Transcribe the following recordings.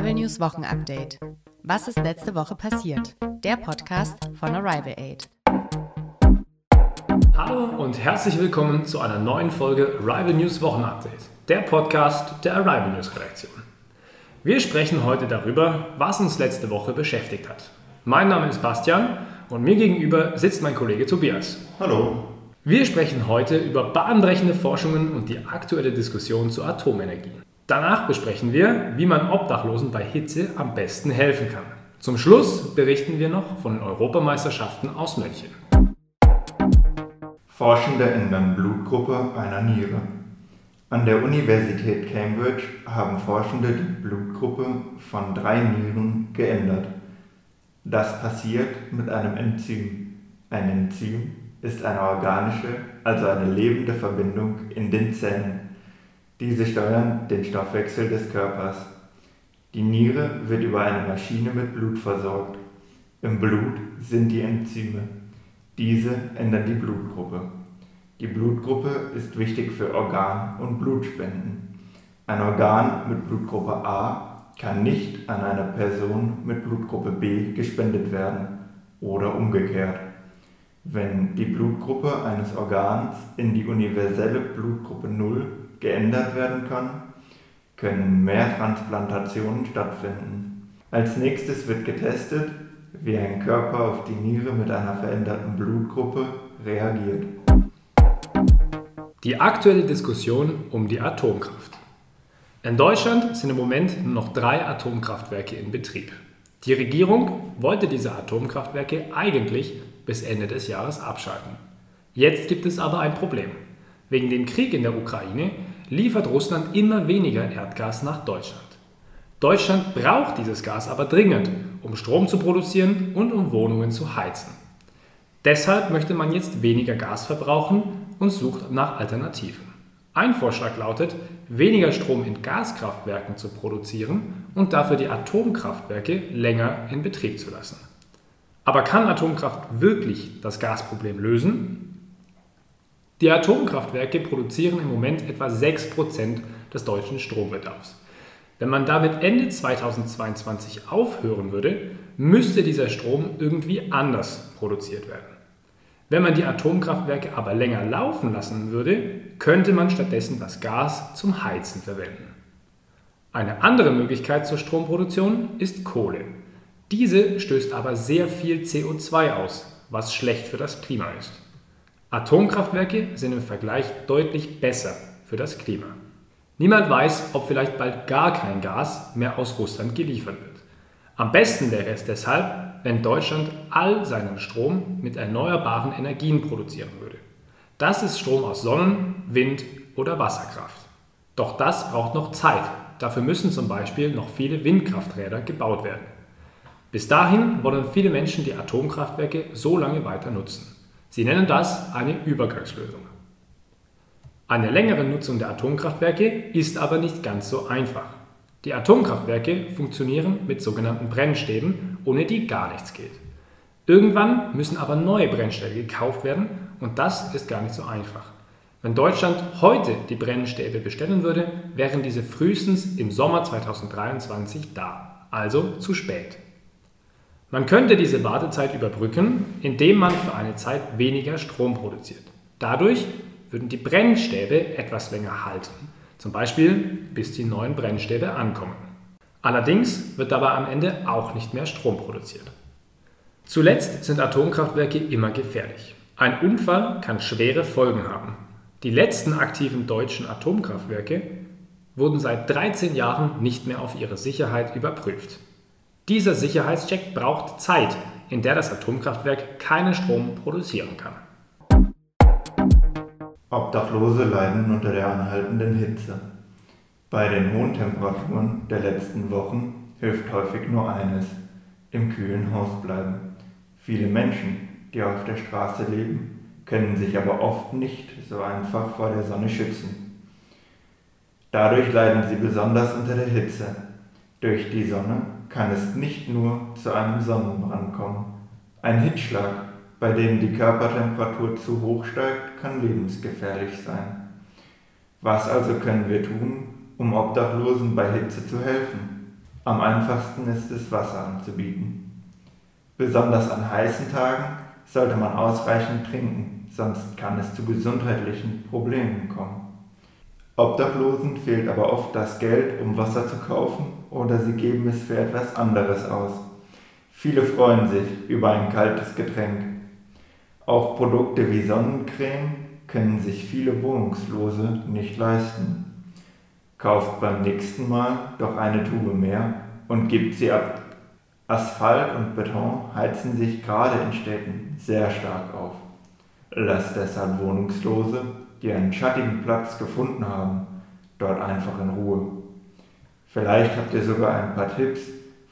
Arrival News Wochenupdate. Was ist letzte Woche passiert? Der Podcast von Arrival Aid. Hallo und herzlich willkommen zu einer neuen Folge Arrival News Wochenupdate, der Podcast der Arrival News Redaktion. Wir sprechen heute darüber, was uns letzte Woche beschäftigt hat. Mein Name ist Bastian und mir gegenüber sitzt mein Kollege Tobias. Hallo. Wir sprechen heute über bahnbrechende Forschungen und die aktuelle Diskussion zur Atomenergie. Danach besprechen wir, wie man Obdachlosen bei Hitze am besten helfen kann. Zum Schluss berichten wir noch von den Europameisterschaften aus München. Forschende ändern Blutgruppe einer Niere. An der Universität Cambridge haben Forschende die Blutgruppe von drei Nieren geändert. Das passiert mit einem Enzym. Ein Enzym ist eine organische, also eine lebende Verbindung in den Zellen. Diese steuern den Stoffwechsel des Körpers. Die Niere wird über eine Maschine mit Blut versorgt. Im Blut sind die Enzyme. Diese ändern die Blutgruppe. Die Blutgruppe ist wichtig für Organ- und Blutspenden. Ein Organ mit Blutgruppe A kann nicht an eine Person mit Blutgruppe B gespendet werden oder umgekehrt. Wenn die Blutgruppe eines Organs in die universelle Blutgruppe 0 geändert werden kann, können mehr Transplantationen stattfinden. Als nächstes wird getestet, wie ein Körper auf die Niere mit einer veränderten Blutgruppe reagiert. Die aktuelle Diskussion um die Atomkraft. In Deutschland sind im Moment nur noch drei Atomkraftwerke in Betrieb. Die Regierung wollte diese Atomkraftwerke eigentlich bis Ende des Jahres abschalten. Jetzt gibt es aber ein Problem. Wegen dem Krieg in der Ukraine liefert Russland immer weniger Erdgas nach Deutschland. Deutschland braucht dieses Gas aber dringend, um Strom zu produzieren und um Wohnungen zu heizen. Deshalb möchte man jetzt weniger Gas verbrauchen und sucht nach Alternativen. Ein Vorschlag lautet, weniger Strom in Gaskraftwerken zu produzieren und dafür die Atomkraftwerke länger in Betrieb zu lassen. Aber kann Atomkraft wirklich das Gasproblem lösen? Die Atomkraftwerke produzieren im Moment etwa 6% des deutschen Strombedarfs. Wenn man damit Ende 2022 aufhören würde, müsste dieser Strom irgendwie anders produziert werden. Wenn man die Atomkraftwerke aber länger laufen lassen würde, könnte man stattdessen das Gas zum Heizen verwenden. Eine andere Möglichkeit zur Stromproduktion ist Kohle. Diese stößt aber sehr viel CO2 aus, was schlecht für das Klima ist. Atomkraftwerke sind im Vergleich deutlich besser für das Klima. Niemand weiß, ob vielleicht bald gar kein Gas mehr aus Russland geliefert wird. Am besten wäre es deshalb, wenn Deutschland all seinen Strom mit erneuerbaren Energien produzieren würde. Das ist Strom aus Sonnen-, Wind- oder Wasserkraft. Doch das braucht noch Zeit. Dafür müssen zum Beispiel noch viele Windkrafträder gebaut werden. Bis dahin wollen viele Menschen die Atomkraftwerke so lange weiter nutzen. Sie nennen das eine Übergangslösung. Eine längere Nutzung der Atomkraftwerke ist aber nicht ganz so einfach. Die Atomkraftwerke funktionieren mit sogenannten Brennstäben, ohne die gar nichts geht. Irgendwann müssen aber neue Brennstäbe gekauft werden und das ist gar nicht so einfach. Wenn Deutschland heute die Brennstäbe bestellen würde, wären diese frühestens im Sommer 2023 da, also zu spät. Man könnte diese Wartezeit überbrücken, indem man für eine Zeit weniger Strom produziert. Dadurch würden die Brennstäbe etwas länger halten, zum Beispiel bis die neuen Brennstäbe ankommen. Allerdings wird dabei am Ende auch nicht mehr Strom produziert. Zuletzt sind Atomkraftwerke immer gefährlich. Ein Unfall kann schwere Folgen haben. Die letzten aktiven deutschen Atomkraftwerke wurden seit 13 Jahren nicht mehr auf ihre Sicherheit überprüft. Dieser Sicherheitscheck braucht Zeit, in der das Atomkraftwerk keinen Strom produzieren kann. Obdachlose leiden unter der anhaltenden Hitze. Bei den hohen Temperaturen der letzten Wochen hilft häufig nur eines, im kühlen Haus bleiben. Viele Menschen, die auf der Straße leben, können sich aber oft nicht so einfach vor der Sonne schützen. Dadurch leiden sie besonders unter der Hitze. Durch die Sonne kann es nicht nur zu einem Sonnenbrand kommen. Ein Hitzschlag, bei dem die Körpertemperatur zu hoch steigt, kann lebensgefährlich sein. Was also können wir tun, um Obdachlosen bei Hitze zu helfen? Am einfachsten ist es, Wasser anzubieten. Besonders an heißen Tagen sollte man ausreichend trinken, sonst kann es zu gesundheitlichen Problemen kommen. Obdachlosen fehlt aber oft das Geld, um Wasser zu kaufen, oder sie geben es für etwas anderes aus. Viele freuen sich über ein kaltes Getränk. Auch Produkte wie Sonnencreme können sich viele Wohnungslose nicht leisten. Kauft beim nächsten Mal doch eine Tube mehr und gibt sie ab. Asphalt und Beton heizen sich gerade in Städten sehr stark auf. Lasst deshalb Wohnungslose, die einen schattigen Platz gefunden haben, dort einfach in Ruhe. Vielleicht habt ihr sogar ein paar Tipps,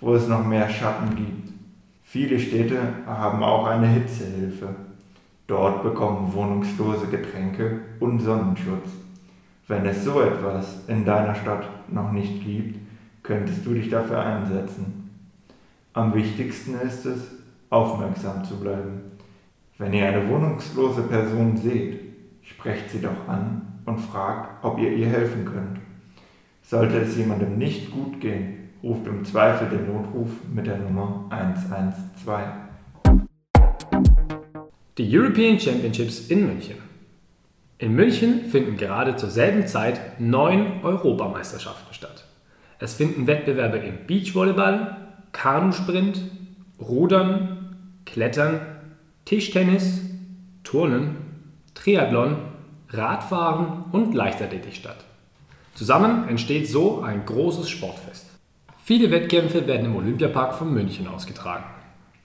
wo es noch mehr Schatten gibt. Viele Städte haben auch eine Hitzehilfe. Dort bekommen Wohnungslose Getränke und Sonnenschutz. Wenn es so etwas in deiner Stadt noch nicht gibt, könntest du dich dafür einsetzen. Am wichtigsten ist es, aufmerksam zu bleiben. Wenn ihr eine wohnungslose Person seht, sprecht sie doch an und fragt, ob ihr ihr helfen könnt. Sollte es jemandem nicht gut gehen, ruft im Zweifel den Notruf mit der Nummer 112. Die European Championships in München. In München finden gerade zur selben Zeit neun Europameisterschaften statt. Es finden Wettbewerbe im Beachvolleyball, Kanusprint, Rudern, Klettern, Tischtennis, Turnen, Triathlon, Radfahren und Leichtathletik statt. Zusammen entsteht so ein großes Sportfest. Viele Wettkämpfe werden im Olympiapark von München ausgetragen.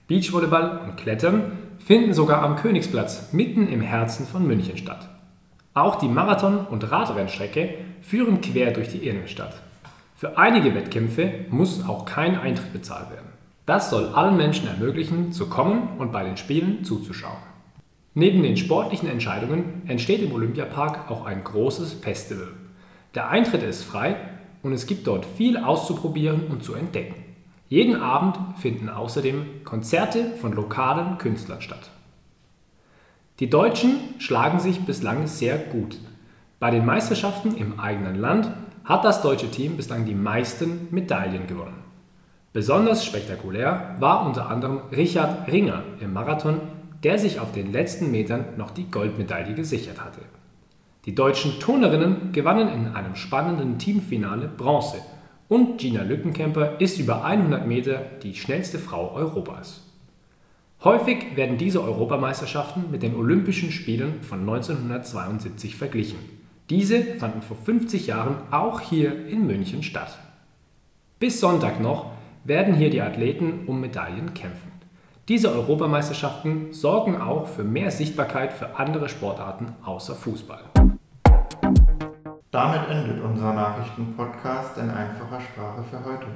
Beachvolleyball und Klettern finden sogar am Königsplatz mitten im Herzen von München statt. Auch die Marathon- und Radrennstrecke führen quer durch die Innenstadt. Für einige Wettkämpfe muss auch kein Eintritt bezahlt werden. Das soll allen Menschen ermöglichen, zu kommen und bei den Spielen zuzuschauen. Neben den sportlichen Entscheidungen entsteht im Olympiapark auch ein großes Festival. Der Eintritt ist frei und es gibt dort viel auszuprobieren und zu entdecken. Jeden Abend finden außerdem Konzerte von lokalen Künstlern statt. Die Deutschen schlagen sich bislang sehr gut. Bei den Meisterschaften im eigenen Land hat das deutsche Team bislang die meisten Medaillen gewonnen. Besonders spektakulär war unter anderem Richard Ringer im Marathon, der sich auf den letzten Metern noch die Goldmedaille gesichert hatte. Die deutschen Turnerinnen gewannen in einem spannenden Teamfinale Bronze und Gina Lückenkämper ist über 100 Meter die schnellste Frau Europas. Häufig werden diese Europameisterschaften mit den Olympischen Spielen von 1972 verglichen. Diese fanden vor 50 Jahren auch hier in München statt. Bis Sonntag noch werden hier die Athleten um Medaillen kämpfen. Diese Europameisterschaften sorgen auch für mehr Sichtbarkeit für andere Sportarten außer Fußball. Damit endet unser Nachrichtenpodcast in einfacher Sprache für heute.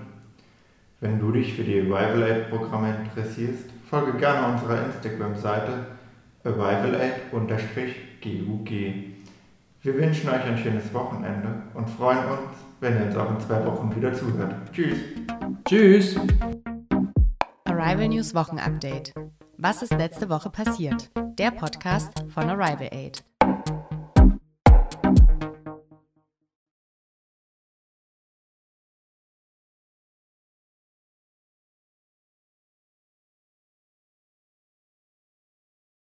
Wenn du dich für die Arrival Aid Programme interessierst, folge gerne unserer Instagram-Seite arrivalaid-gug. Wir wünschen euch ein schönes Wochenende und freuen uns, wenn ihr uns auch in zwei Wochen wieder zuhört. Tschüss. Tschüss. Arrival News Wochenupdate. Was ist letzte Woche passiert? Der Podcast von Arrival Aid.